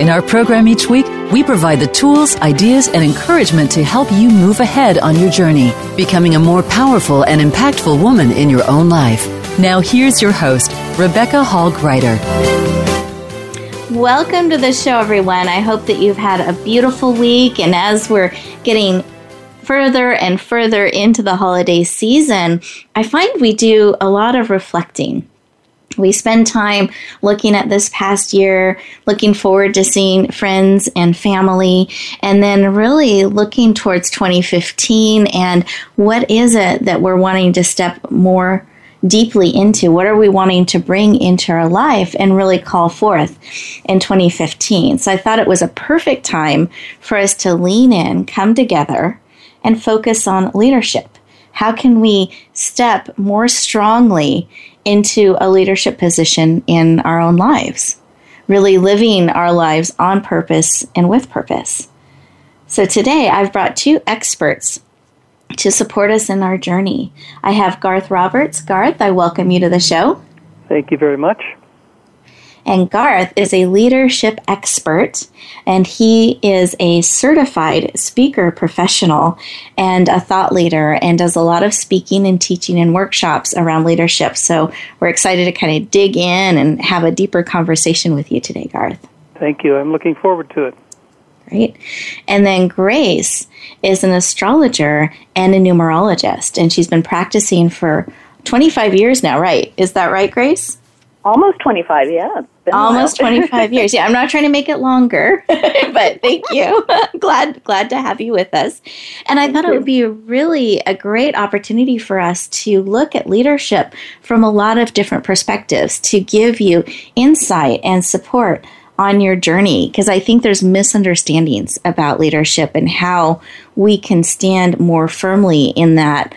In our program each week, we provide the tools, ideas, and encouragement to help you move ahead on your journey, becoming a more powerful and impactful woman in your own life. Now, here's your host, Rebecca Hall Gruyter. Welcome to the show, everyone. I hope that you've had a beautiful week. And as we're getting further and further into the holiday season, I find we do a lot of reflecting we spend time looking at this past year, looking forward to seeing friends and family, and then really looking towards 2015 and what is it that we're wanting to step more deeply into? What are we wanting to bring into our life and really call forth in 2015? So I thought it was a perfect time for us to lean in, come together, and focus on leadership. How can we step more strongly into a leadership position in our own lives, really living our lives on purpose and with purpose. So today I've brought two experts to support us in our journey. I have Garth Roberts. Garth, I welcome you to the show. Thank you very much. And Garth is a leadership expert, and he is a certified speaker professional and a thought leader, and does a lot of speaking and teaching and workshops around leadership. So we're excited to kind of dig in and have a deeper conversation with you today, Garth. Thank you. I'm looking forward to it. Great. And then Grace is an astrologer and a numerologist, and she's been practicing for 25 years now, right? Is that right, Grace? Almost 25, yeah. Almost 25 years. Yeah, I'm not trying to make it longer, but thank you. glad glad to have you with us. And I thank thought you. it would be really a great opportunity for us to look at leadership from a lot of different perspectives to give you insight and support on your journey because I think there's misunderstandings about leadership and how we can stand more firmly in that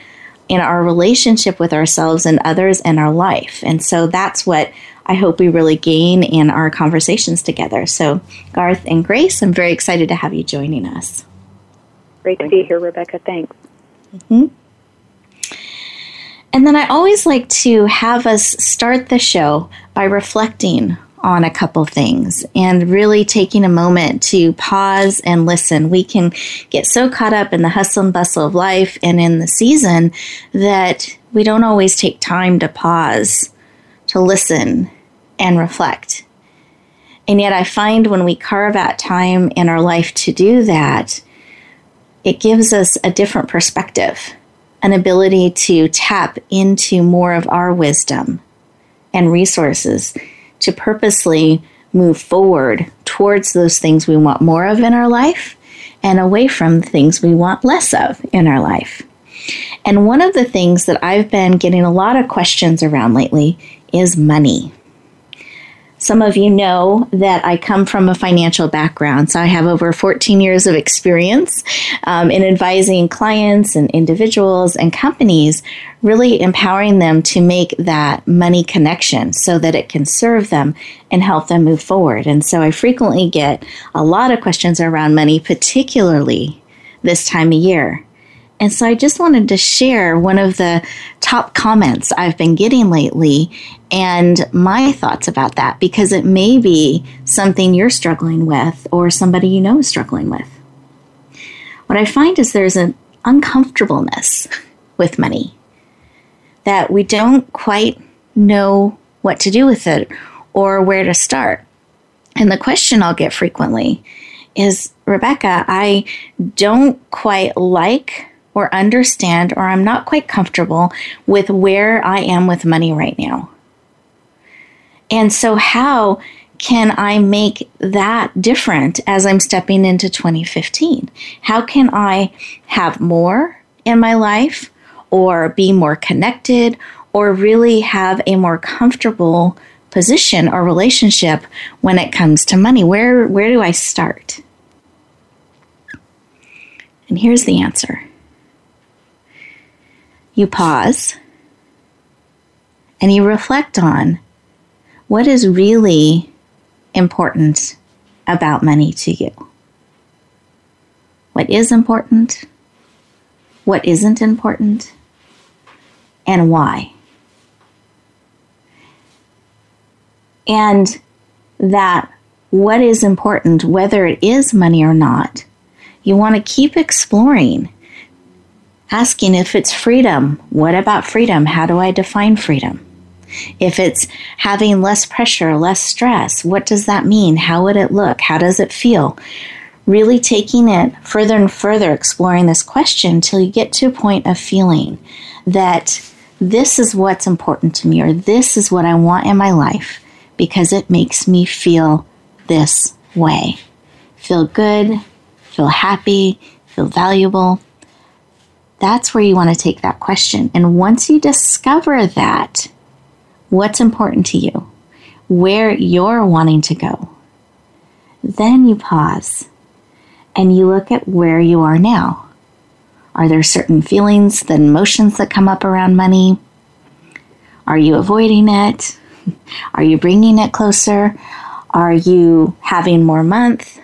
in our relationship with ourselves and others and our life. And so that's what I hope we really gain in our conversations together. So, Garth and Grace, I'm very excited to have you joining us. Great to be here, Rebecca. Thanks. Mm-hmm. And then I always like to have us start the show by reflecting on a couple things and really taking a moment to pause and listen. We can get so caught up in the hustle and bustle of life and in the season that we don't always take time to pause, to listen, and reflect. And yet, I find when we carve out time in our life to do that, it gives us a different perspective, an ability to tap into more of our wisdom and resources to purposely move forward towards those things we want more of in our life and away from the things we want less of in our life. And one of the things that I've been getting a lot of questions around lately is money. Some of you know that I come from a financial background, so I have over 14 years of experience um, in advising clients and individuals and companies, really empowering them to make that money connection so that it can serve them and help them move forward. And so I frequently get a lot of questions around money, particularly this time of year. And so I just wanted to share one of the top comments I've been getting lately and my thoughts about that because it may be something you're struggling with or somebody you know is struggling with. What I find is there's an uncomfortableness with money that we don't quite know what to do with it or where to start. And the question I'll get frequently is Rebecca, I don't quite like or understand, or I'm not quite comfortable with where I am with money right now. And so, how can I make that different as I'm stepping into 2015? How can I have more in my life or be more connected or really have a more comfortable position or relationship when it comes to money? Where where do I start? And here's the answer. You pause and you reflect on what is really important about money to you. What is important? What isn't important? And why? And that what is important, whether it is money or not, you want to keep exploring, asking if it's freedom. What about freedom? How do I define freedom? If it's having less pressure, less stress, what does that mean? How would it look? How does it feel? Really taking it further and further, exploring this question until you get to a point of feeling that this is what's important to me or this is what I want in my life because it makes me feel this way. Feel good, feel happy, feel valuable. That's where you want to take that question. And once you discover that, what's important to you, where you're wanting to go. Then you pause and you look at where you are now. Are there certain feelings, the emotions that come up around money? Are you avoiding it? Are you bringing it closer? Are you having more month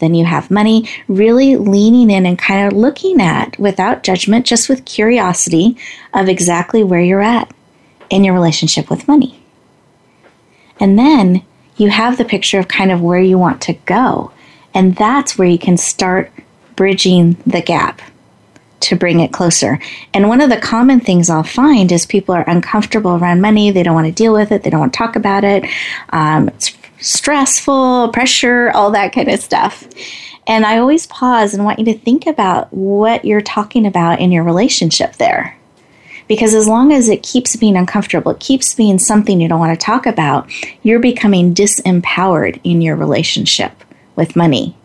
than you have money? Really leaning in and kind of looking at, without judgment, just with curiosity, of exactly where you're at in your relationship with money. And then you have the picture of kind of where you want to go. And that's where you can start bridging the gap to bring it closer. And one of the common things I'll find is people are uncomfortable around money. They don't want to deal with it. They don't want to talk about it. Um, it's stressful, pressure, all that kind of stuff. And I always pause and want you to think about what you're talking about in your relationship there. Because as long as it keeps being uncomfortable, it keeps being something you don't want to talk about, you're becoming disempowered in your relationship with money.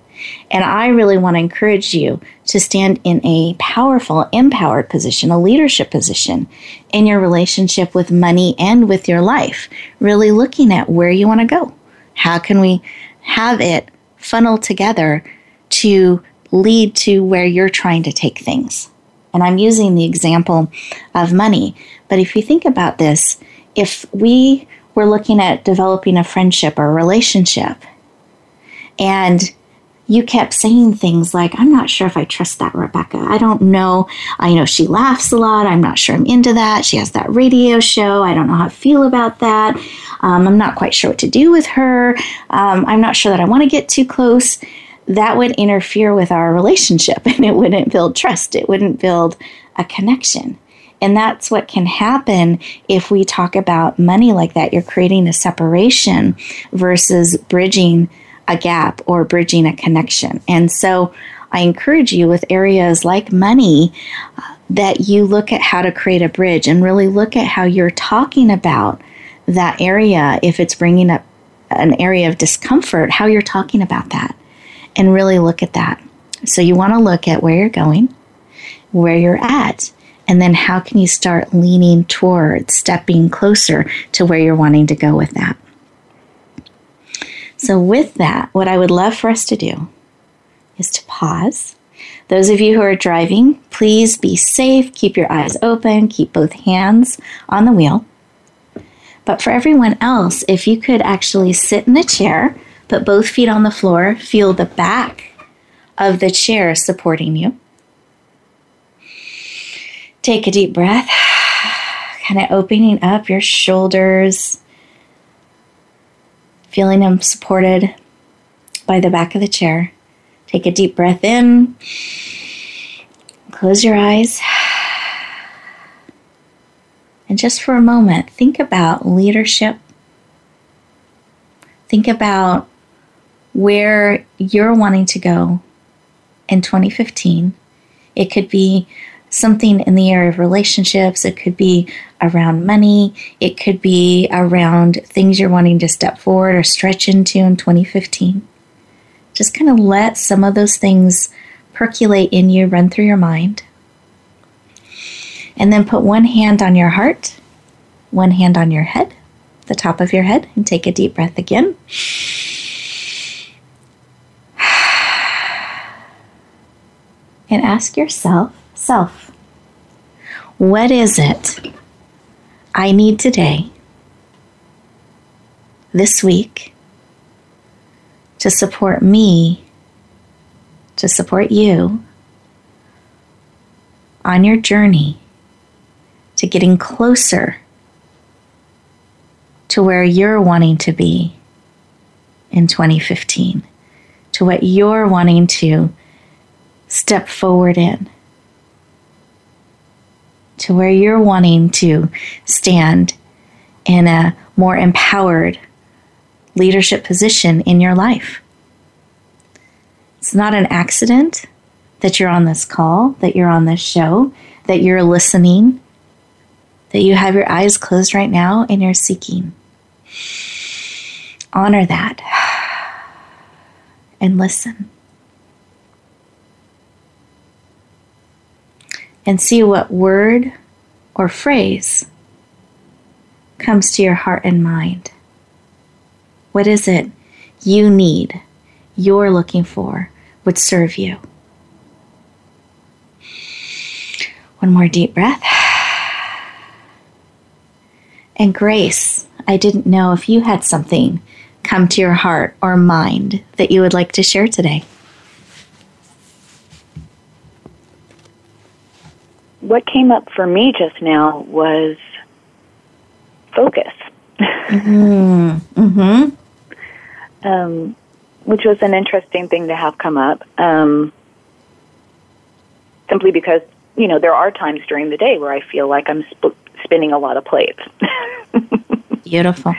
And I really want to encourage you to stand in a powerful, empowered position, a leadership position in your relationship with money and with your life, really looking at where you want to go. How can we have it funnel together to lead to where you're trying to take things? And I'm using the example of money. But if you think about this, if we were looking at developing a friendship or a relationship, and you kept saying things like, I'm not sure if I trust that Rebecca. I don't know. I know she laughs a lot. I'm not sure I'm into that. She has that radio show. I don't know how I feel about that. Um, I'm not quite sure what to do with her. Um, I'm not sure that I want to get too close that would interfere with our relationship and it wouldn't build trust. It wouldn't build a connection. And that's what can happen if we talk about money like that. You're creating a separation versus bridging a gap or bridging a connection. And so I encourage you with areas like money uh, that you look at how to create a bridge and really look at how you're talking about that area. If it's bringing up an area of discomfort, how you're talking about that and really look at that. So you want to look at where you're going, where you're at, and then how can you start leaning towards stepping closer to where you're wanting to go with that. So, with that, what I would love for us to do is to pause. Those of you who are driving, please be safe, keep your eyes open, keep both hands on the wheel. But for everyone else, if you could actually sit in a chair Put both feet on the floor. Feel the back of the chair supporting you. Take a deep breath, kind of opening up your shoulders, feeling them supported by the back of the chair. Take a deep breath in. Close your eyes. And just for a moment, think about leadership. Think about where you're wanting to go in 2015. It could be something in the area of relationships. It could be around money. It could be around things you're wanting to step forward or stretch into in 2015. Just kind of let some of those things percolate in you, run through your mind. And then put one hand on your heart, one hand on your head, the top of your head, and take a deep breath again. And ask yourself, self, what is it I need today, this week, to support me, to support you on your journey to getting closer to where you're wanting to be in 2015, to what you're wanting to step forward in, to where you're wanting to stand in a more empowered leadership position in your life. It's not an accident that you're on this call, that you're on this show, that you're listening, that you have your eyes closed right now and you're seeking. Honor that and listen. And see what word or phrase comes to your heart and mind. What is it you need, you're looking for, would serve you? One more deep breath. And Grace, I didn't know if you had something come to your heart or mind that you would like to share today. What came up for me just now was focus. mm-hmm. Mm-hmm. Um, which was an interesting thing to have come up. Um, simply because, you know, there are times during the day where I feel like I'm sp- spinning a lot of plates. beautiful.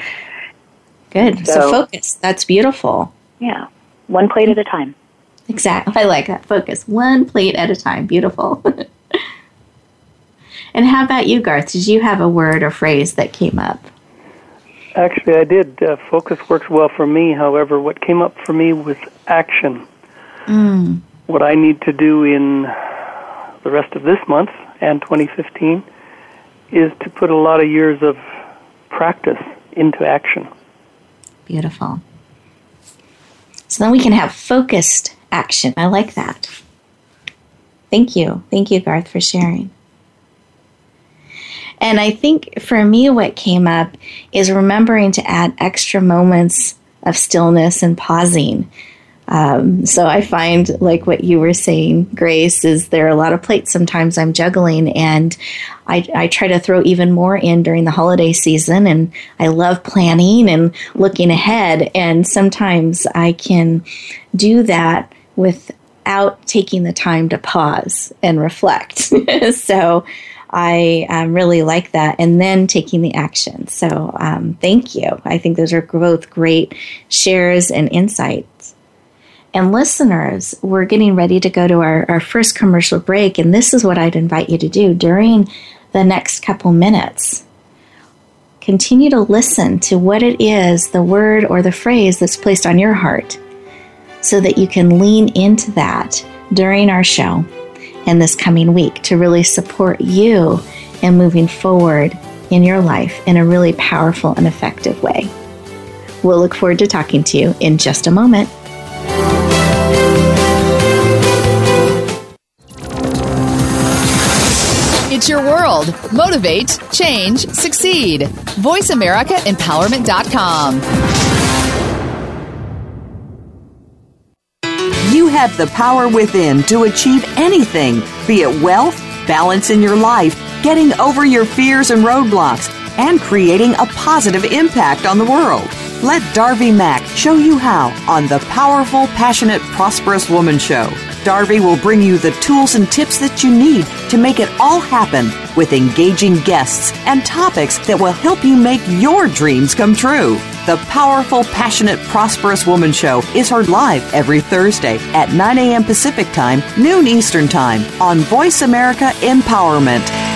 Good. So, so, focus. That's beautiful. Yeah. One plate at a time. Exactly. I like that. Focus. One plate at a time. Beautiful. and how about you, Garth? Did you have a word or phrase that came up? Actually, I did. Uh, focus works well for me. However, what came up for me was action. Mm. What I need to do in the rest of this month and 2015 is to put a lot of years of practice into action. Beautiful. So then we can have focused action. I like that. Thank you. Thank you, Garth, for sharing. And I think for me, what came up is remembering to add extra moments of stillness and pausing um, so I find, like what you were saying, Grace, is there are a lot of plates sometimes I'm juggling, and I, I try to throw even more in during the holiday season. And I love planning and looking ahead. And sometimes I can do that without taking the time to pause and reflect. so I um, really like that. And then taking the action. So um, thank you. I think those are both great shares and insights. And listeners, we're getting ready to go to our, our first commercial break, and this is what I'd invite you to do during the next couple minutes. Continue to listen to what it is, the word or the phrase that's placed on your heart, so that you can lean into that during our show and this coming week to really support you in moving forward in your life in a really powerful and effective way. We'll look forward to talking to you in just a moment. It's your world. Motivate, change, succeed. VoiceAmericaEmpowerment.com. have the power within to achieve anything, be it wealth, balance in your life, getting over your fears and roadblocks, and creating a positive impact on the world. Let Darby Mack show you how on the Powerful, Passionate, Prosperous Woman Show. Darby will bring you the tools and tips that you need to make it all happen with engaging guests and topics that will help you make your dreams come true. The powerful, passionate, prosperous woman show is heard live every Thursday at 9 a.m. Pacific Time, noon Eastern Time on Voice America Empowerment.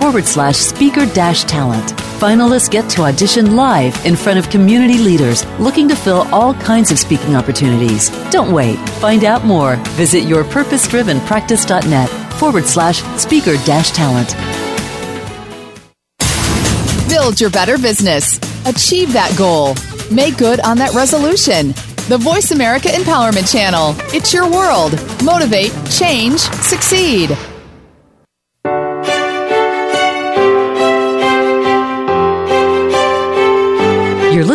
forward slash speaker dash talent. Finalists get to audition live in front of community leaders looking to fill all kinds of speaking opportunities. Don't wait. Find out more. Visit yourpurposedrivenpractice.net forward slash speaker dash talent. Build your better business. Achieve that goal. Make good on that resolution. The Voice America Empowerment Channel. It's your world. Motivate, change, succeed.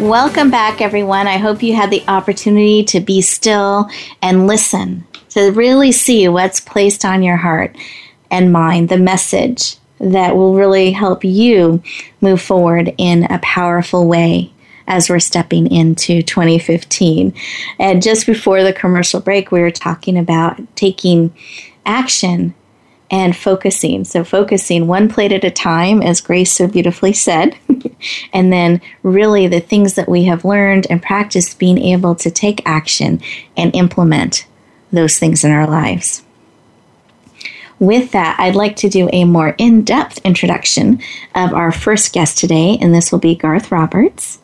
Welcome back, everyone. I hope you had the opportunity to be still and listen, to really see what's placed on your heart and mind, the message that will really help you move forward in a powerful way as we're stepping into 2015. And just before the commercial break, we were talking about taking action and focusing. So, focusing one plate at a time, as Grace so beautifully said, and then really the things that we have learned and practiced being able to take action and implement those things in our lives. With that, I'd like to do a more in depth introduction of our first guest today, and this will be Garth Roberts.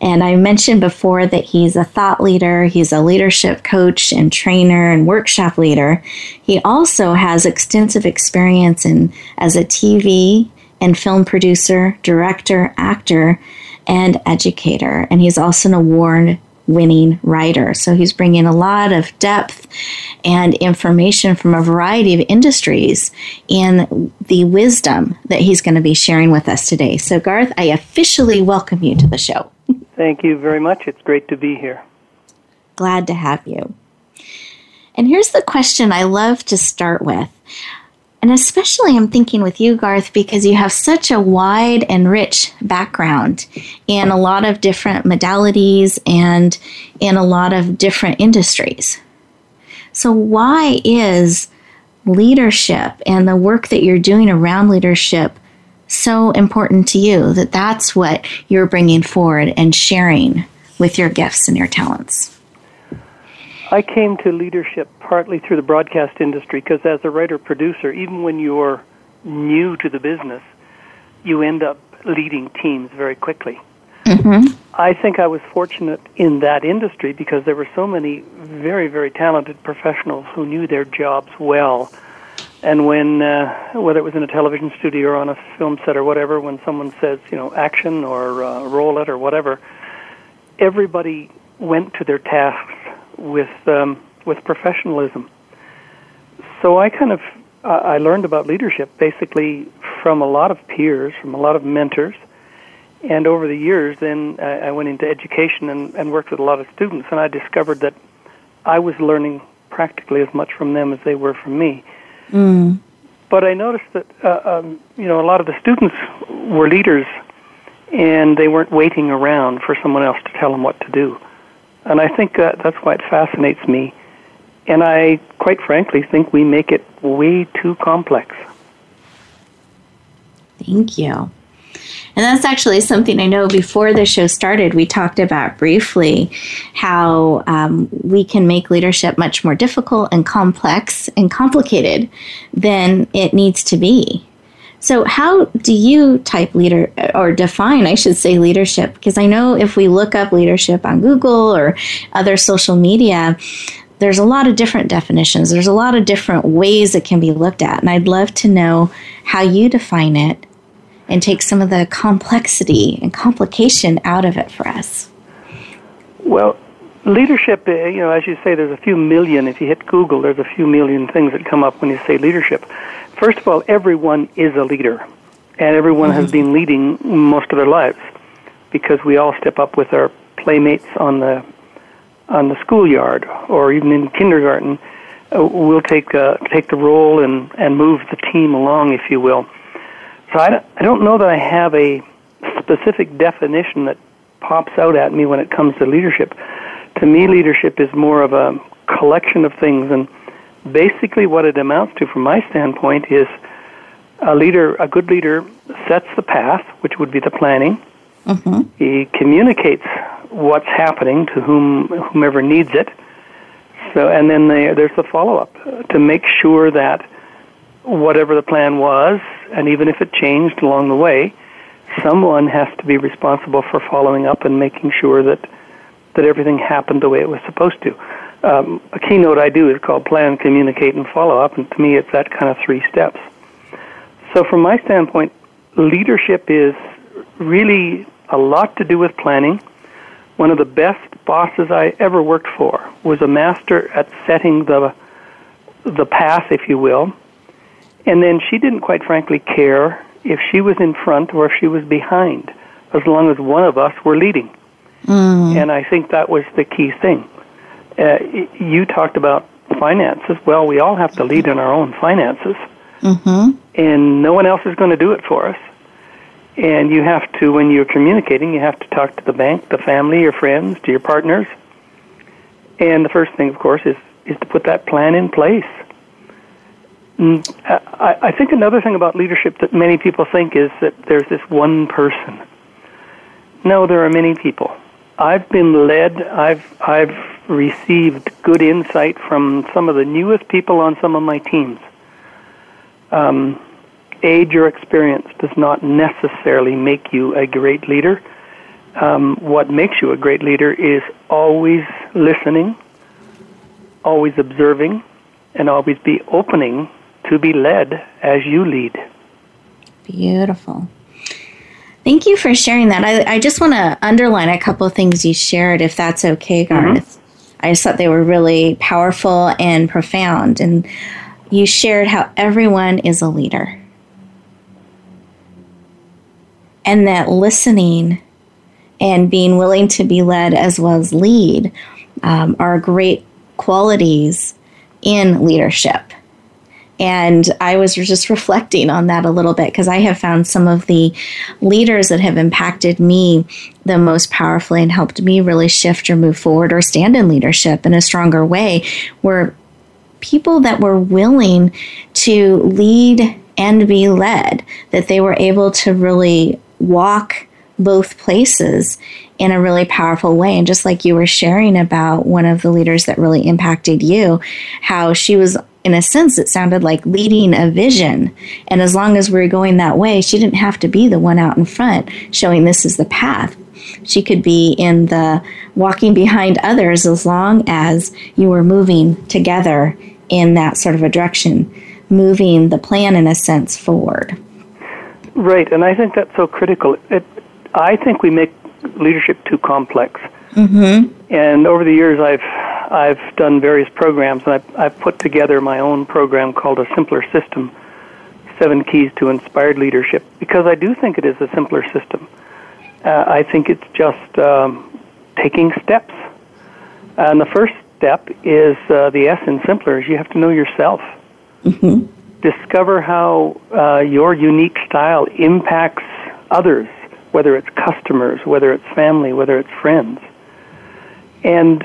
And I mentioned before that he's a thought leader, he's a leadership coach and trainer and workshop leader. He also has extensive experience in as a TV and film producer, director, actor, and educator. And he's also an award winning writer. So he's bringing a lot of depth and information from a variety of industries in the wisdom that he's going to be sharing with us today. So, Garth, I officially welcome you to the show. Thank you very much. It's great to be here. Glad to have you. And here's the question I love to start with. And especially, I'm thinking with you, Garth, because you have such a wide and rich background in a lot of different modalities and in a lot of different industries. So, why is leadership and the work that you're doing around leadership so important to you that that's what you're bringing forward and sharing with your gifts and your talents? I came to leadership partly through the broadcast industry because as a writer producer, even when you're new to the business, you end up leading teams very quickly. Mm-hmm. I think I was fortunate in that industry because there were so many very, very talented professionals who knew their jobs well. And when, uh, whether it was in a television studio or on a film set or whatever, when someone says, you know, action or uh, roll it or whatever, everybody went to their tasks with um, with professionalism. So I kind of I learned about leadership basically from a lot of peers, from a lot of mentors, and over the years, then I, I went into education and, and worked with a lot of students, and I discovered that I was learning practically as much from them as they were from me. Mm. But I noticed that uh, um, you know a lot of the students were leaders, and they weren't waiting around for someone else to tell them what to do. And I think that that's why it fascinates me. And I, quite frankly, think we make it way too complex. Thank you. And that's actually something I know before the show started, we talked about briefly how um, we can make leadership much more difficult and complex and complicated than it needs to be. So, how do you type leader or define, I should say, leadership? Because I know if we look up leadership on Google or other social media, there's a lot of different definitions. There's a lot of different ways it can be looked at. And I'd love to know how you define it and take some of the complexity and complication out of it for us? Well, leadership, uh, you know, as you say, there's a few million. If you hit Google, there's a few million things that come up when you say leadership. First of all, everyone is a leader, and everyone mm-hmm. has been leading most of their lives because we all step up with our playmates on the on the schoolyard or even in kindergarten. Uh, we'll take uh, take the role and and move the team along, if you will. So I, I don't know that I have a specific definition that pops out at me when it comes to leadership. To me, leadership is more of a collection of things, and basically what it amounts to, from my standpoint, is a leader, a good leader, sets the path, which would be the planning. Mm-hmm. He communicates what's happening to whom whomever needs it. So, and then they, there's the follow up to make sure that whatever the plan was, and even if it changed along the way, someone has to be responsible for following up and making sure that that everything happened the way it was supposed to. Um, a keynote I do is called Plan, Communicate, and Follow Up, and to me, it's that kind of three steps. So, from my standpoint, leadership is really a lot to do with planning. One of the best bosses I ever worked for was a master at setting the the path, if you will. And then she didn't quite frankly care if she was in front or if she was behind, as long as one of us were leading. Mm. And I think that was the key thing. Uh, you talked about finances. Well, we all have to lead in our own finances, mm-hmm. and no one else is going to do it for us. And you have to, when you're communicating, you have to talk to the bank, the family, your friends, to your partners. And the first thing, of course, is is to put that plan in place. Mm, I, I think another thing about leadership that many people think is that there's this one person. No, there are many people. I've been led. I've I've received good insight from some of the newest people on some of my teams. Um, age or experience does not necessarily make you a great leader. Um, what makes you a great leader is always listening, always observing, and always be opening to be led as you lead. Beautiful. Thank you for sharing that. I, I just want to underline a couple of things you shared, if that's okay, mm-hmm. Garth. Mm-hmm. I just thought they were really powerful and profound. And you shared how everyone is a leader. And that listening and being willing to be led as well as lead um, are great qualities in leadership. And I was just reflecting on that a little bit because I have found some of the leaders that have impacted me the most powerfully and helped me really shift or move forward or stand in leadership in a stronger way were people that were willing to lead and be led, that they were able to really walk both places in a really powerful way. And just like you were sharing about one of the leaders that really impacted you, how she was in a sense, it sounded like leading a vision. And as long as we are going that way, she didn't have to be the one out in front showing this is the path. She could be in the walking behind others as long as you were moving together in that sort of a direction, moving the plan in a sense forward. Right, and I think that's so critical. It, I think we make leadership too complex. Mm-hmm. And over the years, I've I've done various programs, and I've, I've put together my own program called A Simpler System Seven Keys to Inspired Leadership, because I do think it is a simpler system. Uh, I think it's just um, taking steps. And the first step is uh, the S in simpler is you have to know yourself. Mm-hmm. Discover how uh, your unique style impacts others, whether it's customers, whether it's family, whether it's friends. And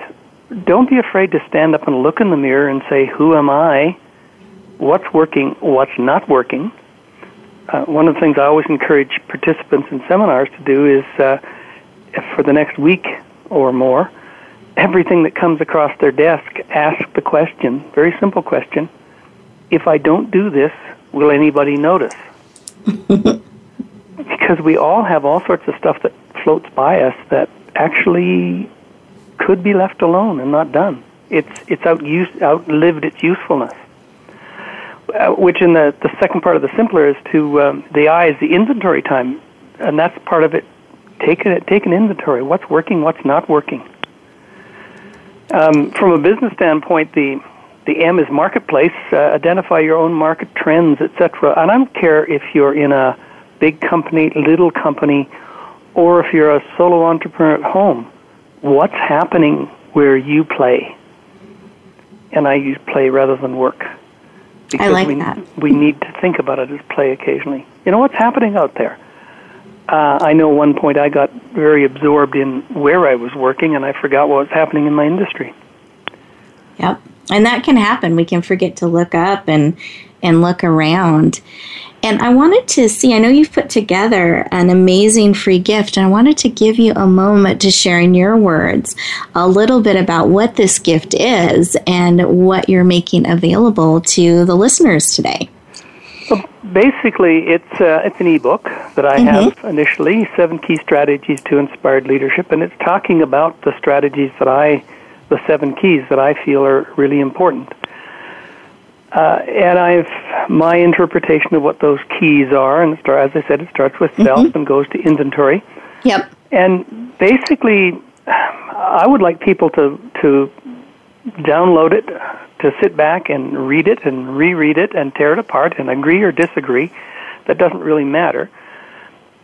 don't be afraid to stand up and look in the mirror and say, Who am I? What's working? What's not working? Uh, one of the things I always encourage participants in seminars to do is uh, for the next week or more, everything that comes across their desk, ask the question, very simple question if I don't do this, will anybody notice? because we all have all sorts of stuff that floats by us that actually could be left alone and not done. It's it's out outlived its usefulness. uh, which in the, the second part of the simpler is to um, the I is the inventory time, and that's part of it. Take a, take an inventory. What's working? What's not working? Um, from a business standpoint, the the M is marketplace. Uh, identify your own market trends, etc. And I don't care if you're in a big company, little company, or if you're a solo entrepreneur at home. What's happening where you play? And I use play rather than work. Because I like we, that. we need to think about it as play occasionally. You know what's happening out there? Uh, I know one point I got very absorbed in where I was working and I forgot what was happening in my industry. Yep. And that can happen. We can forget to look up and and look around. And I wanted to see, I know you've put together an amazing free gift, and I wanted to give you a moment to share in your words a little bit about what this gift is and what you're making available to the listeners today. Well, basically, it's uh, it's an ebook that I mm-hmm. have initially, seven key strategies to inspired leadership, and it's talking about the strategies that I, the seven keys that I feel are really important. Uh, and I've my interpretation of what those keys are, and start, as I said, it starts with self mm-hmm. and goes to inventory. Yep. And basically, I would like people to to download it, to sit back and read it and reread it and tear it apart and agree or disagree. That doesn't really matter.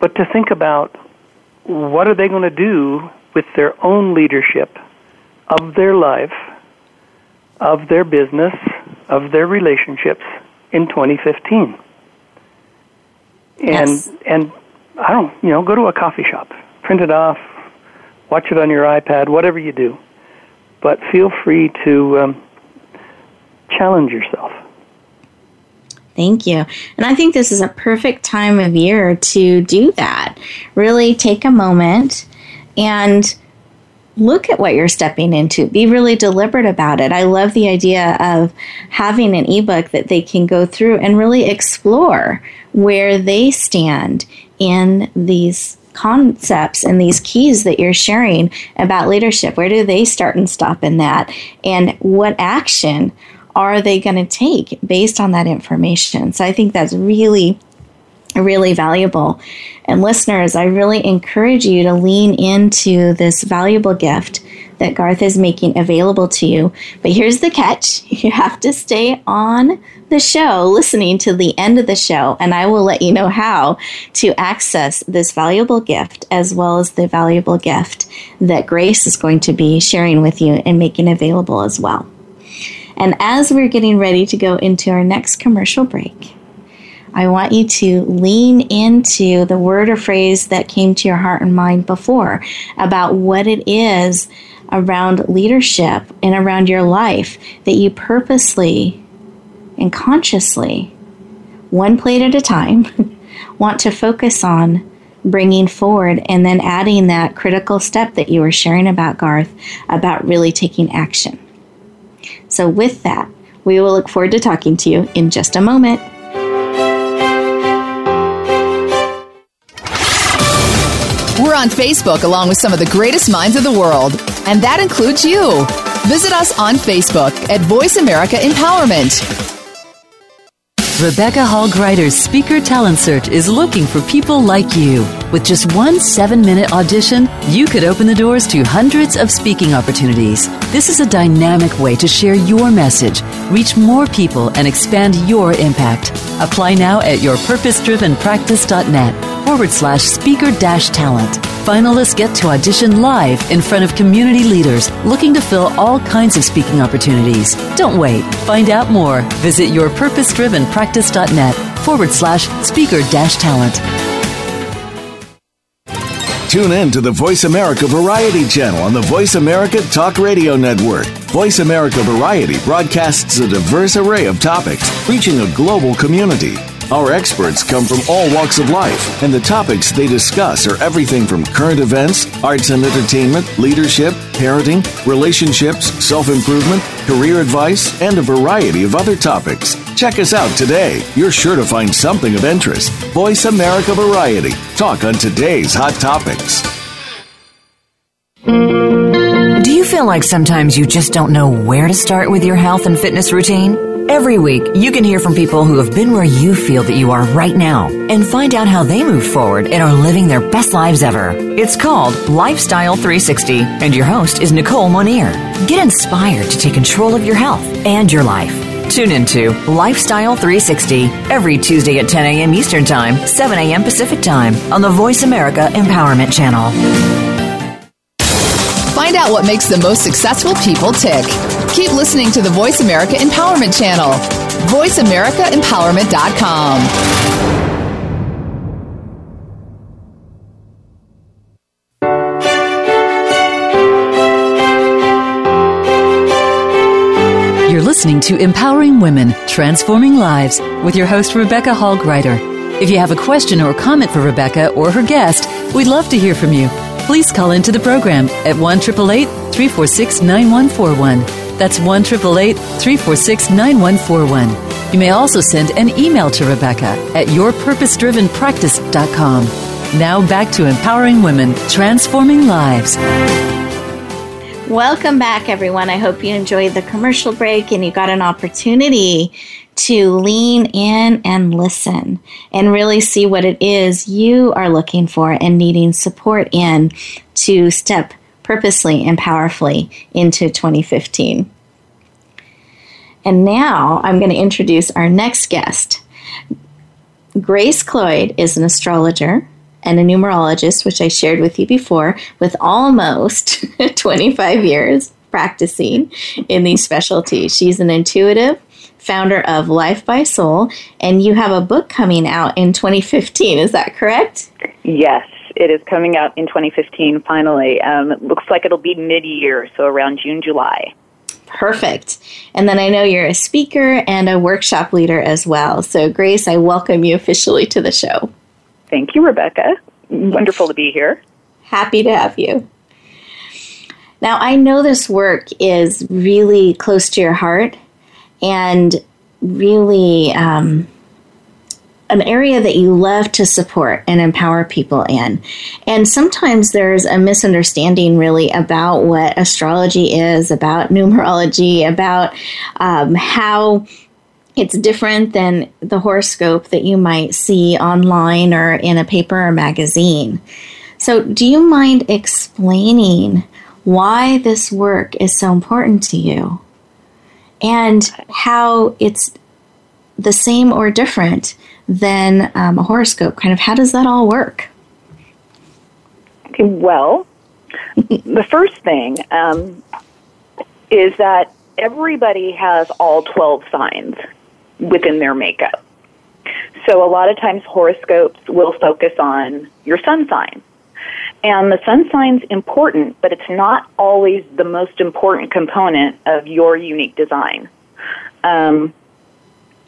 But to think about what are they going to do with their own leadership of their life, of their business, of their relationships in 2015. And yes. and I don't, you know, go to a coffee shop, print it off, watch it on your iPad, whatever you do. But feel free to um, challenge yourself. Thank you. And I think this is a perfect time of year to do that. Really take a moment and look at what you're stepping into. Be really deliberate about it. I love the idea of having an ebook that they can go through and really explore where they stand in these concepts and these keys that you're sharing about leadership. Where do they start and stop in that? And what action are they going to take based on that information? So I think that's really really valuable. And listeners, I really encourage you to lean into this valuable gift that Garth is making available to you. But here's the catch you have to stay on the show, listening to the end of the show, and I will let you know how to access this valuable gift as well as the valuable gift that Grace is going to be sharing with you and making available as well. And as we're getting ready to go into our next commercial break, I want you to lean into the word or phrase that came to your heart and mind before about what it is around leadership and around your life that you purposely and consciously, one plate at a time, want to focus on bringing forward and then adding that critical step that you were sharing about, Garth, about really taking action. So, with that, we will look forward to talking to you in just a moment. We're on Facebook along with some of the greatest minds of the world, and that includes you. Visit us on Facebook at Voice America Empowerment. Rebecca Hall Gruyter's Speaker Talent Search is looking for people like you. With just one seven minute audition, you could open the doors to hundreds of speaking opportunities. This is a dynamic way to share your message, reach more people, and expand your impact. Apply now at yourpurposedrivenpractice.net forward slash speaker dash talent. Finalists get to audition live in front of community leaders looking to fill all kinds of speaking opportunities. Don't wait. Find out more. Visit yourpurposedrivenpractice.net forward slash speaker dash talent. Tune in to the Voice America Variety channel on the Voice America Talk Radio Network. Voice America Variety broadcasts a diverse array of topics, reaching a global community. Our experts come from all walks of life, and the topics they discuss are everything from current events, arts and entertainment, leadership, parenting, relationships, self improvement, career advice, and a variety of other topics. Check us out today. You're sure to find something of interest. Voice America Variety. Talk on today's hot topics. Do you feel like sometimes you just don't know where to start with your health and fitness routine? Every week, you can hear from people who have been where you feel that you are right now and find out how they moved forward and are living their best lives ever. It's called Lifestyle 360, and your host is Nicole Monier. Get inspired to take control of your health and your life. Tune into Lifestyle 360 every Tuesday at 10 a.m. Eastern Time, 7 a.m. Pacific Time on the Voice America Empowerment Channel. Find out what makes the most successful people tick. Keep listening to the Voice America Empowerment Channel. VoiceAmericaEmpowerment.com. You're listening to Empowering Women, Transforming Lives with your host, Rebecca Hall Gruyter. If you have a question or comment for Rebecca or her guest, we'd love to hear from you. Please call into the program at 1 346 9141. That's 1 346 9141. You may also send an email to Rebecca at yourpurposedrivenpractice.com. Now back to empowering women, transforming lives. Welcome back, everyone. I hope you enjoyed the commercial break and you got an opportunity to lean in and listen and really see what it is you are looking for and needing support in to step purposely and powerfully into 2015. And now I'm going to introduce our next guest. Grace Cloyd is an astrologer and a numerologist, which I shared with you before, with almost 25 years practicing in these specialties. She's an intuitive, founder of Life by Soul, and you have a book coming out in 2015. Is that correct? Yes, it is coming out in 2015 finally. Um, it looks like it'll be mid year, so around June, July. Perfect. And then I know you're a speaker and a workshop leader as well. So, Grace, I welcome you officially to the show. Thank you, Rebecca. Wonderful to be here. Happy to have you. Now, I know this work is really close to your heart and really um, an area that you love to support and empower people in. And sometimes there's a misunderstanding really about what astrology is, about numerology, about um, how it's different than the horoscope that you might see online or in a paper or magazine. So, do you mind explaining why this work is so important to you and how it's the same or different than um, a horoscope? Kind of how does that all work? Okay, well, the first thing um, is that everybody has all 12 signs within their makeup. So a lot of times horoscopes will focus on your sun sign. And the sun sign's important, but it's not always the most important component of your unique design. Um,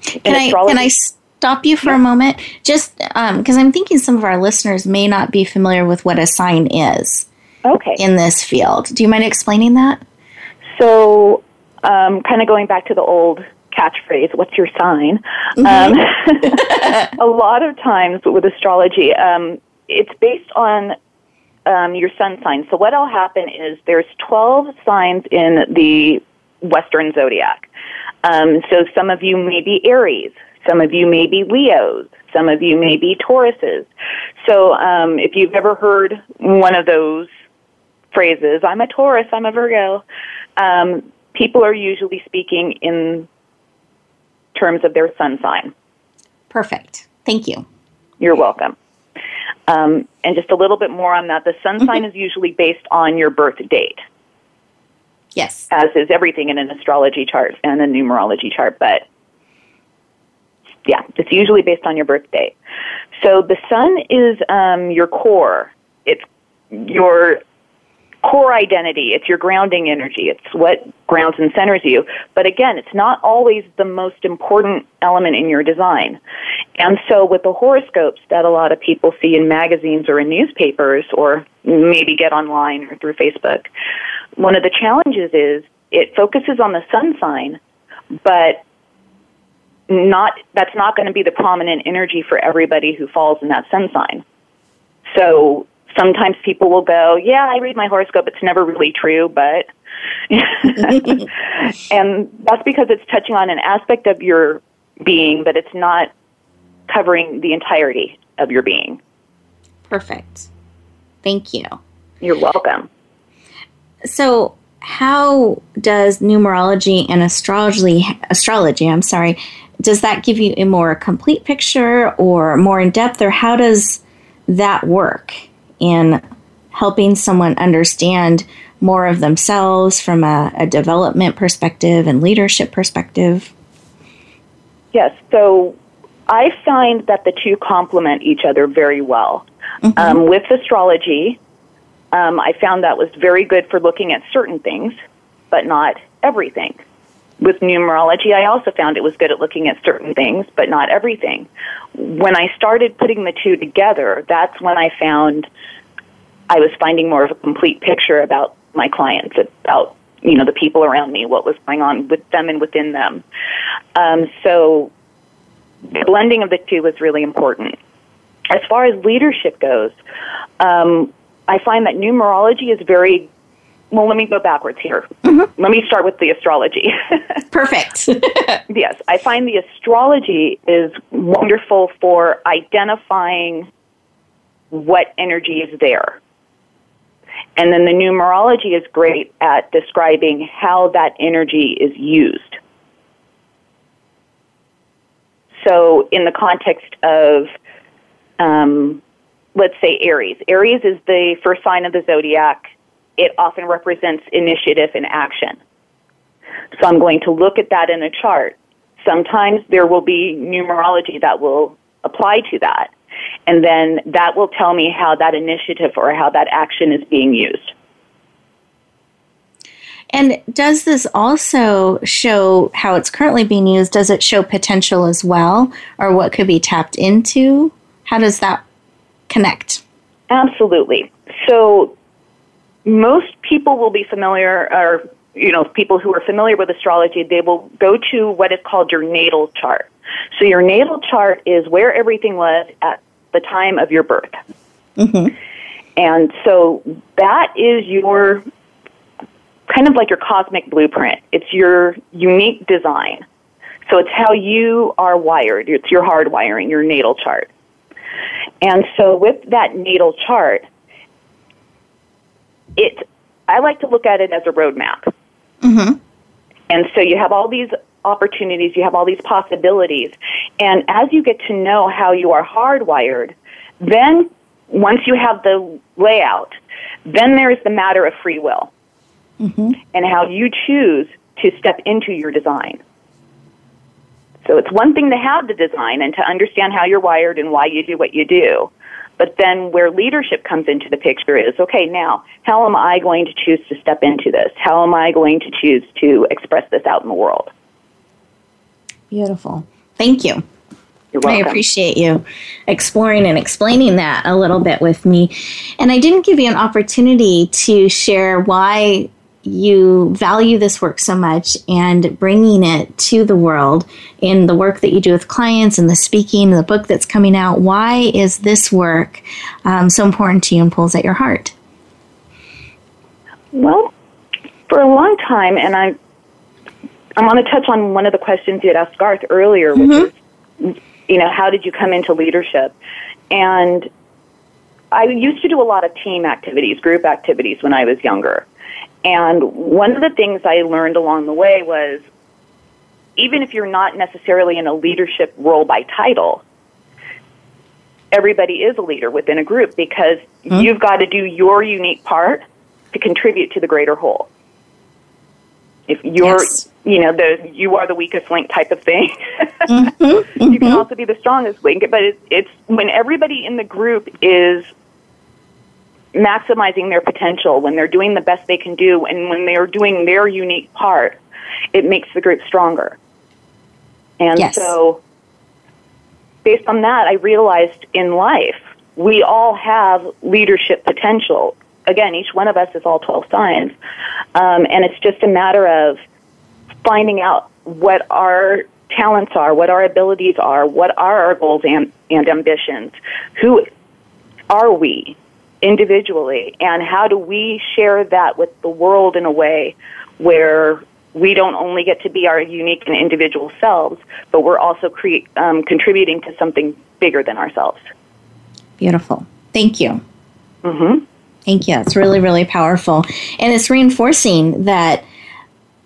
can, I, can I stop you for yeah. a moment? Just because um, I'm thinking some of our listeners may not be familiar with what a sign is okay. in this field. Do you mind explaining that? So, um, kind of going back to the old catchphrase, what's your sign? Mm-hmm. Um, a lot of times with astrology, um, it's based on um, your sun sign. So what'll happen is there's 12 signs in the Western zodiac. Um, so some of you may be Aries, some of you may be Leos, some of you may be Tauruses. So um, if you've ever heard one of those phrases, I'm a Taurus, I'm a Virgo, um, people are usually speaking in terms of their sun sign. Perfect. Thank you. You're welcome. Um, and just a little bit more on that. The sun mm-hmm. sign is usually based on your birth date. Yes. As is everything in an astrology chart and a numerology chart, but yeah, it's usually based on your birthday. So the sun is um, your core. It's your core identity. It's your grounding energy. It's what grounds and centers you. But again, it's not always the most important element in your design. And so with the horoscopes that a lot of people see in magazines or in newspapers or maybe get online or through Facebook, one of the challenges is it focuses on the sun sign, but not that's not going to be the prominent energy for everybody who falls in that sun sign. So sometimes people will go, "Yeah, I read my horoscope. It's never really true, but and that's because it's touching on an aspect of your being, but it's not covering the entirety of your being. Perfect. Thank you. You're welcome. So, how does numerology and astrology astrology, I'm sorry, does that give you a more complete picture or more in depth or how does that work in helping someone understand more of themselves from a, a development perspective and leadership perspective? Yes, so I find that the two complement each other very well. Mm-hmm. Um, with astrology, um, I found that was very good for looking at certain things, but not everything. With numerology, I also found it was good at looking at certain things, but not everything. When I started putting the two together, that's when I found I was finding more of a complete picture about my clients, about you know the people around me, what was going on with them and within them. Um, so the blending of the two was really important. As far as leadership goes, um, I find that numerology is very well, let me go backwards here. Mm-hmm. Let me start with the astrology. Perfect. yes, I find the astrology is wonderful for identifying what energy is there. And then the numerology is great at describing how that energy is used. So, in the context of um, let's say Aries. Aries is the first sign of the zodiac. It often represents initiative and action. So I'm going to look at that in a chart. Sometimes there will be numerology that will apply to that. And then that will tell me how that initiative or how that action is being used. And does this also show how it's currently being used? Does it show potential as well, or what could be tapped into? How does that connect? Absolutely. So most people will be familiar, or you know, people who are familiar with astrology, they will go to what is called your natal chart. So your natal chart is where everything was at the time of your birth. Mm-hmm. And so that is your kind of like your cosmic blueprint. It's your unique design. So it's how you are wired. It's your hardwiring, your natal chart. And so with that natal chart, it I like to look at it as a roadmap. Mm-hmm. And so you have all these opportunities, you have all these possibilities, and as you get to know how you are hardwired, then once you have the layout, then there is the matter of free will mm-hmm. and how you choose to step into your design. So it's one thing to have the design and to understand how you're wired and why you do what you do. But then where leadership comes into the picture is, okay, now, how am I going to choose to step into this? How am I going to choose to express this out in the world? Beautiful. Thank you. I appreciate you exploring and explaining that a little bit with me. And I didn't give you an opportunity to share why you value this work so much and bringing it to the world in the work that you do with clients and the speaking, and the book that's coming out. Why is this work um, so important to you and pulls at your heart? Well, for a long time, and I, I want to touch on one of the questions you had asked Garth earlier, which mm-hmm. is, you know, how did you come into leadership? And I used to do a lot of team activities, group activities when I was younger. And one of the things I learned along the way was even if you're not necessarily in a leadership role by title, everybody is a leader within a group because mm-hmm. you've got to do your unique part to contribute to the greater whole. If you're, yes. you know, the you are the weakest link type of thing, mm-hmm. you can mm-hmm. also be the strongest link. But it's, it's when everybody in the group is maximizing their potential, when they're doing the best they can do, and when they are doing their unique part, it makes the group stronger. And yes. so, based on that, I realized in life, we all have leadership potential. Again, each one of us is all 12 signs. Um, and it's just a matter of finding out what our talents are, what our abilities are, what are our goals and, and ambitions, who are we, individually, and how do we share that with the world in a way where we don't only get to be our unique and individual selves, but we're also create, um, contributing to something bigger than ourselves. Beautiful. Thank you. Mm-hmm. Thank you. It's really, really powerful. And it's reinforcing that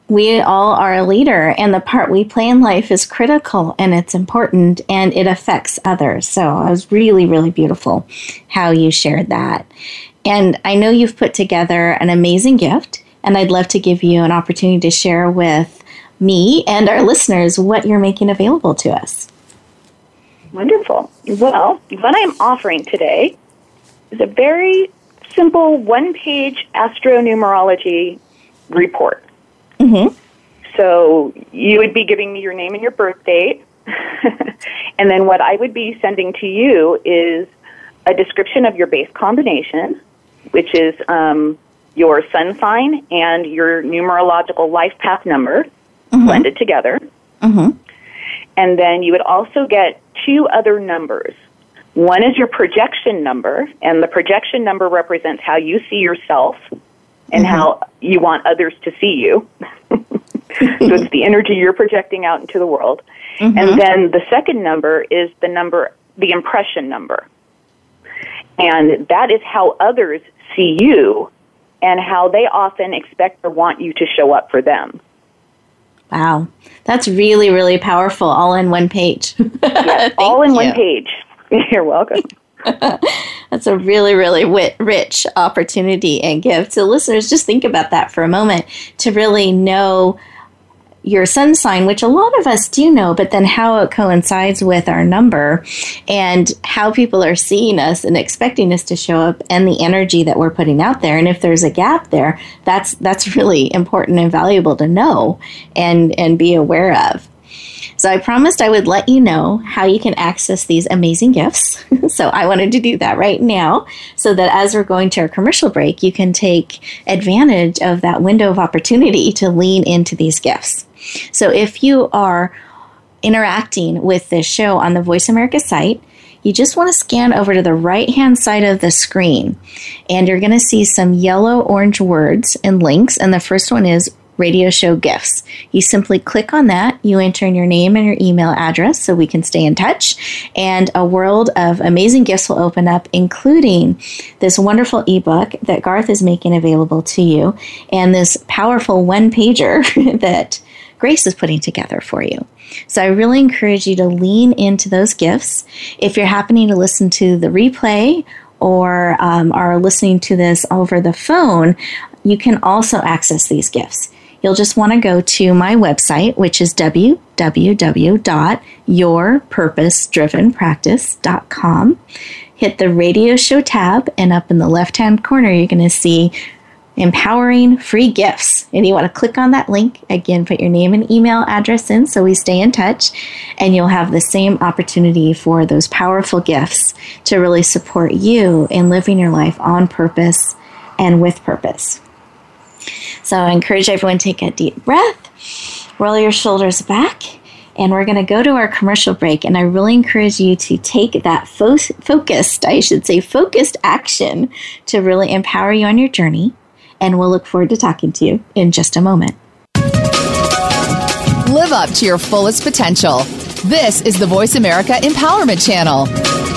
we all are a leader and the part we play in life is critical and it's important and it affects others. So it was really, really beautiful how you shared that. And I know you've put together an amazing gift, and I'd love to give you an opportunity to share with me and our listeners what you're making available to us. Wonderful. Well, what I'm offering today is a very simple one page astronumerology report. Mm-hmm. So you would be giving me your name and your birth date. and then what I would be sending to you is a description of your base combination, which is um, your sun sign and your numerological life path number mm-hmm. blended together. Mm-hmm. And then you would also get two other numbers. One is your projection number, and the projection number represents how you see yourself and Mm-hmm. how you want others to see you. so it's the energy you're projecting out into the world. Mm-hmm. And then the second number is the number, the impression number. And that is how others see you and how they often expect or want you to show up for them. Wow. That's really, really powerful, all in one page. Yes, all in you. one page. You're welcome. That's a really, really wit- rich opportunity and gift. So, listeners, just think about that for a moment to really know your sun sign, which a lot of us do know, but then how it coincides with our number and how people are seeing us and expecting us to show up and the energy that we're putting out there. And if there's a gap there, that's that's really important and valuable to know and and be aware of. So I promised I would let you know how you can access these amazing gifts. so I wanted to do that right now so that as we're going to our commercial break, you can take advantage of that window of opportunity to lean into these gifts. So if you are interacting with this show on the Voice America site, you just want to scan over to the right hand side of the screen and you're going to see some yellow orange words and links. And the first one is radio show gifts. You simply click on that, you enter in your name and your email address so we can stay in touch, and a world of amazing gifts will open up, including this wonderful ebook that Garth is making available to you, and this powerful one pager that Grace is putting together for you. So I really encourage you to lean into those gifts. If you're happening to listen to the replay or um, are listening to this over the phone, you can also access these gifts. You'll just want to go to my website, which is www.yourpurposedrivenpractice.com. Hit the radio show tab, and up in the left hand corner, you're going to see empowering free gifts. And you want to click on that link. Again, put your name and email address in so we stay in touch. And you'll have the same opportunity for those powerful gifts to really support you in living your life on purpose and with purpose. So I encourage everyone to take a deep breath, roll your shoulders back, and we're going to go to our commercial break. And I really encourage you to take that fo- focused, I should say, focused action to really empower you on your journey. And we'll look forward to talking to you in just a moment. Live up to your fullest potential. This is the Voice America Empowerment Channel.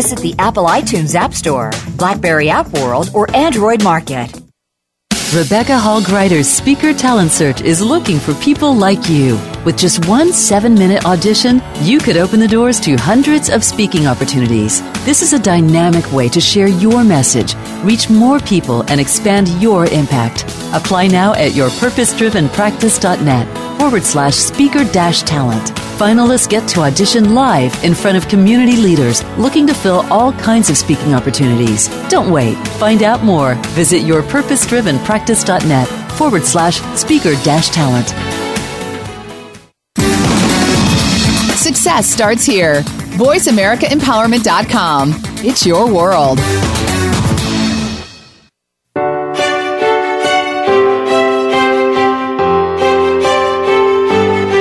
Visit the Apple iTunes App Store, Blackberry App World, or Android Market. Rebecca Hall Gruyter's Speaker Talent Search is looking for people like you. With just one seven minute audition, you could open the doors to hundreds of speaking opportunities. This is a dynamic way to share your message, reach more people, and expand your impact. Apply now at yourpurposedrivenpractice.net forward slash speaker dash talent. Finalists get to audition live in front of community leaders looking to fill all kinds of speaking opportunities. Don't wait. Find out more. Visit yourpurposedrivenpractice.net forward slash speaker dash talent. Success starts here. VoiceAmericaEmpowerment.com. It's your world.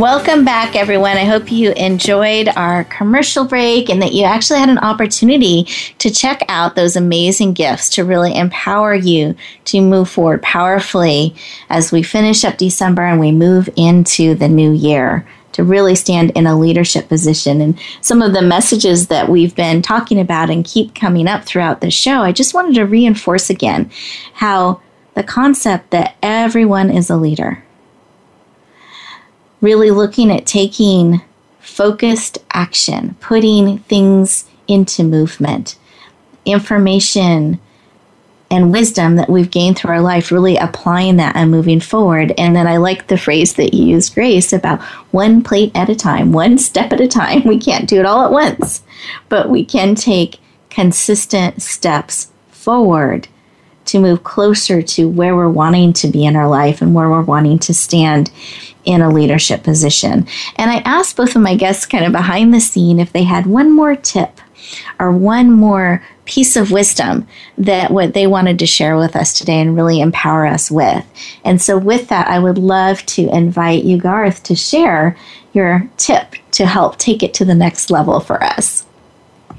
Welcome back, everyone. I hope you enjoyed our commercial break and that you actually had an opportunity to check out those amazing gifts to really empower you to move forward powerfully as we finish up December and we move into the new year to really stand in a leadership position. And some of the messages that we've been talking about and keep coming up throughout the show, I just wanted to reinforce again how the concept that everyone is a leader really looking at taking focused action, putting things into movement, information and wisdom that we've gained through our life, really applying that and moving forward. And then I like the phrase that you used, Grace, about one plate at a time, one step at a time. We can't do it all at once, but we can take consistent steps forward to move closer to where we're wanting to be in our life and where we're wanting to stand in a leadership position. And I asked both of my guests kind of behind the scene if they had one more tip or one more piece of wisdom that what they wanted to share with us today and really empower us with. And so with that, I would love to invite you, Garth, to share your tip to help take it to the next level for us.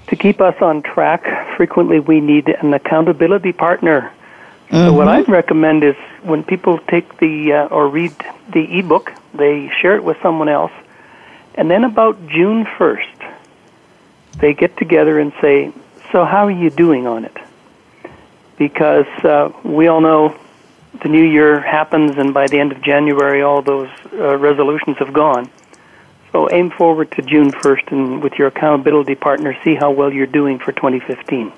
To keep us on track, frequently we need an accountability partner Mm-hmm. So what I'd recommend is when people take the uh, or read the ebook, they share it with someone else, and then about June first, they get together and say, "So how are you doing on it?" Because uh, we all know the new year happens, and by the end of January, all those uh, resolutions have gone. So aim forward to June 1st, and with your accountability partner, see how well you're doing for 2015.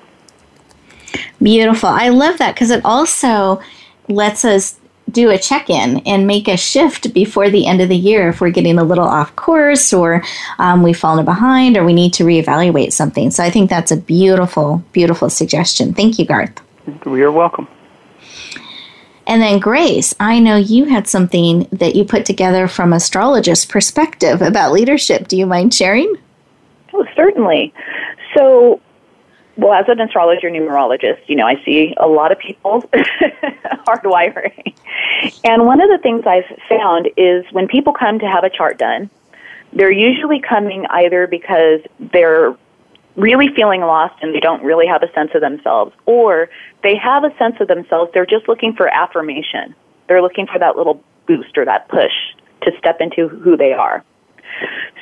Beautiful. I love that because it also lets us do a check in and make a shift before the end of the year if we're getting a little off course or um, we've fallen behind or we need to reevaluate something. So I think that's a beautiful, beautiful suggestion. Thank you, Garth. You're welcome. And then, Grace, I know you had something that you put together from astrologist perspective about leadership. Do you mind sharing? Oh, certainly. So, well, as an astrologer numerologist, you know, I see a lot of people hardwiring. And one of the things I've found is when people come to have a chart done, they're usually coming either because they're really feeling lost and they don't really have a sense of themselves, or they have a sense of themselves, they're just looking for affirmation. They're looking for that little boost or that push to step into who they are.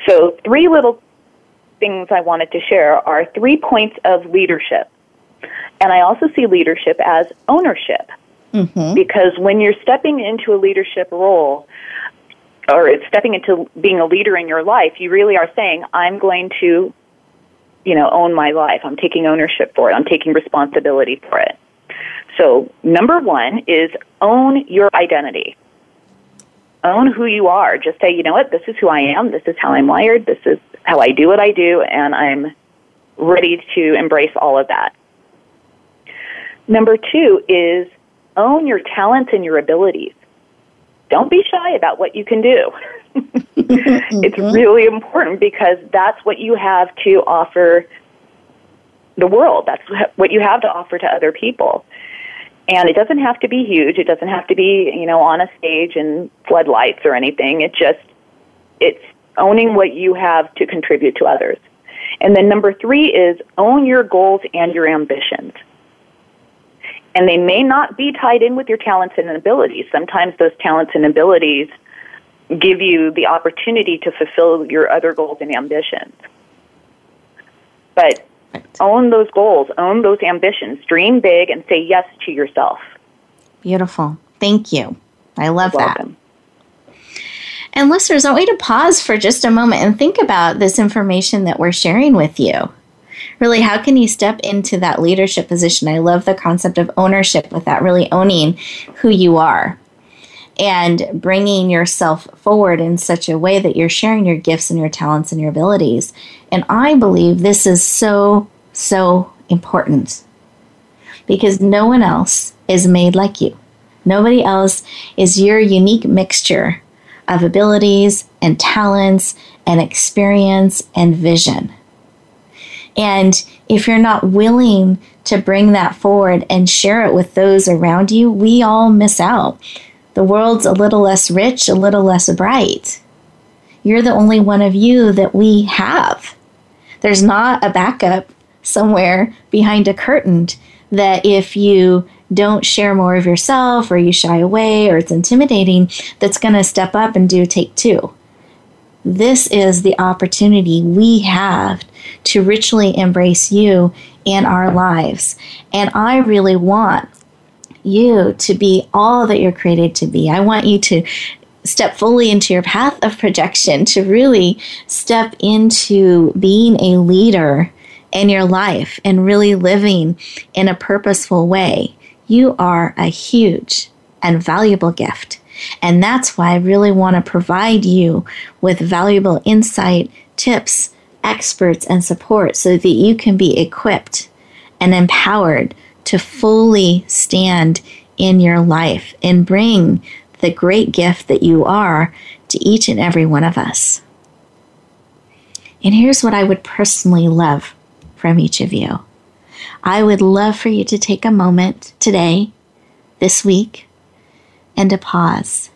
So, three little things I wanted to share are three points of leadership. And I also see leadership as ownership. Mm-hmm. Because when you're stepping into a leadership role, or stepping into being a leader in your life, you really are saying, I'm going to, you know, own my life. I'm taking ownership for it. I'm taking responsibility for it. So, number one is own your identity. Own who you are. Just say, you know what, this is who I am. This is how I'm wired. This is how I do what I do, and I'm ready to embrace all of that. Number two is own your talents and your abilities. Don't be shy about what you can do. it's mm-hmm. really important because that's what you have to offer the world. That's what you have to offer to other people. And it doesn't have to be huge. It doesn't have to be, you know, on a stage and floodlights or anything. It just it's owning what you have to contribute to others. And then number three is own your goals and your ambitions. And they may not be tied in with your talents and abilities. Sometimes those talents and abilities give you the opportunity to fulfill your other goals and ambitions. But own those goals, own those ambitions, dream big, and say yes to yourself. Beautiful. Thank you. I love You're that. welcome. And listeners, I want you to pause for just a moment and think about this information that we're sharing with you. Really, how can you step into that leadership position? I love the concept of ownership with that, really owning who you are and bringing yourself forward in such a way that you're sharing your gifts and your talents and your abilities. And I believe this is so, so important because no one else is made like you. Nobody else is your unique mixture of abilities and talents and experience and vision. And if you're not willing to bring that forward and share it with those around you, we all miss out. The world's a little less rich, a little less bright. You're the only one of you that we have. There's not a backup somewhere behind a curtain that if you don't share more of yourself or you shy away or it's intimidating, that's going to step up and do take two. This is the opportunity we have to richly embrace you in our lives. And I really want you to be all that you're created to be. I want you to step fully into your path of projection, to really step into being a leader in your life and really living in a purposeful way. You are a huge and valuable gift. And that's why I really want to provide you with valuable insight, tips, experts, and support so that you can be equipped and empowered to fully stand in your life and bring the great gift that you are to each and every one of us. And here's what I would personally love from each of you. I would love for you to take a moment today, this week, and to pause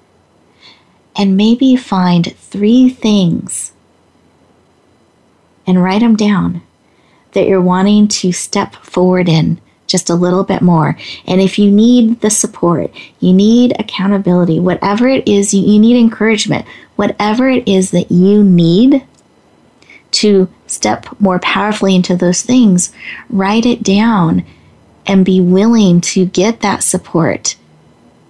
and maybe find three things and write them down that you're wanting to step forward in just a little bit more. And if you need the support, you need accountability, whatever it is, you, you need encouragement, whatever it is that you need to step more powerfully into those things, write it down and be willing to get that support,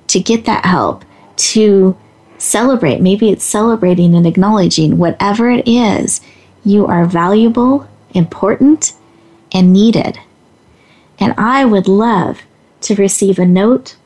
to get that help, to celebrate. Maybe it's celebrating and acknowledging whatever it is, you are valuable, important, and needed. And I would love to receive a note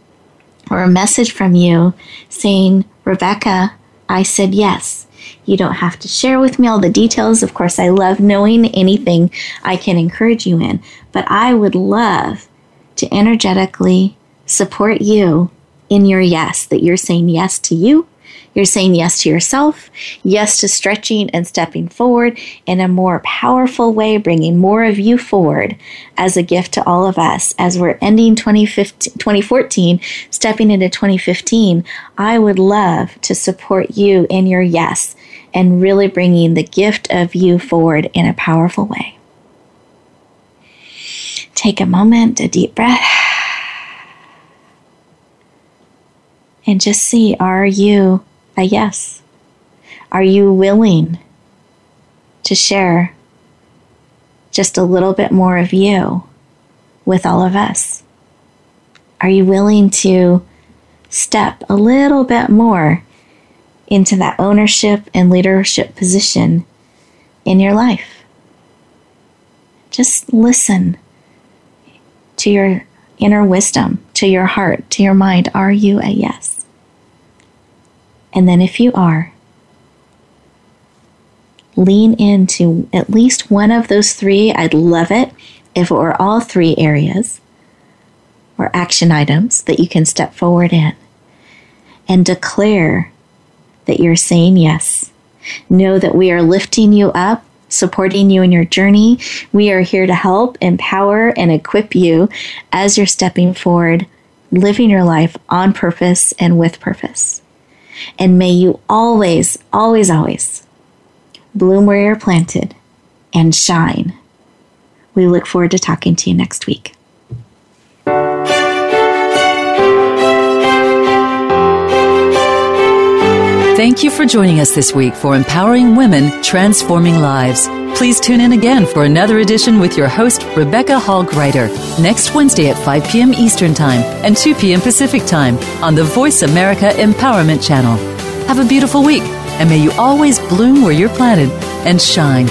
or a message from you saying, Rebecca, I said yes. You don't have to share with me all the details. Of course, I love knowing anything I can encourage you in, but I would love to energetically support you in your yes, that you're saying yes to you you're saying yes to yourself, yes to stretching and stepping forward in a more powerful way, bringing more of you forward as a gift to all of us. As we're ending 2014, stepping into 2015, I would love to support you in your yes and really bringing the gift of you forward in a powerful way. Take a moment, a deep breath. And just see are you a yes? Are you willing to share just a little bit more of you with all of us? Are you willing to step a little bit more into that ownership and leadership position in your life? Just listen to your inner wisdom, to your heart, to your mind. Are you a yes? And then, if you are, lean into at least one of those three. I'd love it if it were all three areas or action items that you can step forward in and declare that you're saying yes. Know that we are lifting you up, supporting you in your journey. We are here to help, empower, and equip you as you're stepping forward, living your life on purpose and with purpose. And may you always, always, always bloom where you're planted and shine. We look forward to talking to you next week. Thank you for joining us this week for Empowering Women, Transforming Lives. Please tune in again for another edition with your host, Rebecca Hall Gruyter, next Wednesday at 5 p.m. Eastern Time and 2 p.m. Pacific Time on the Voice America Empowerment Channel. Have a beautiful week, and may you always bloom where you're planted and shine.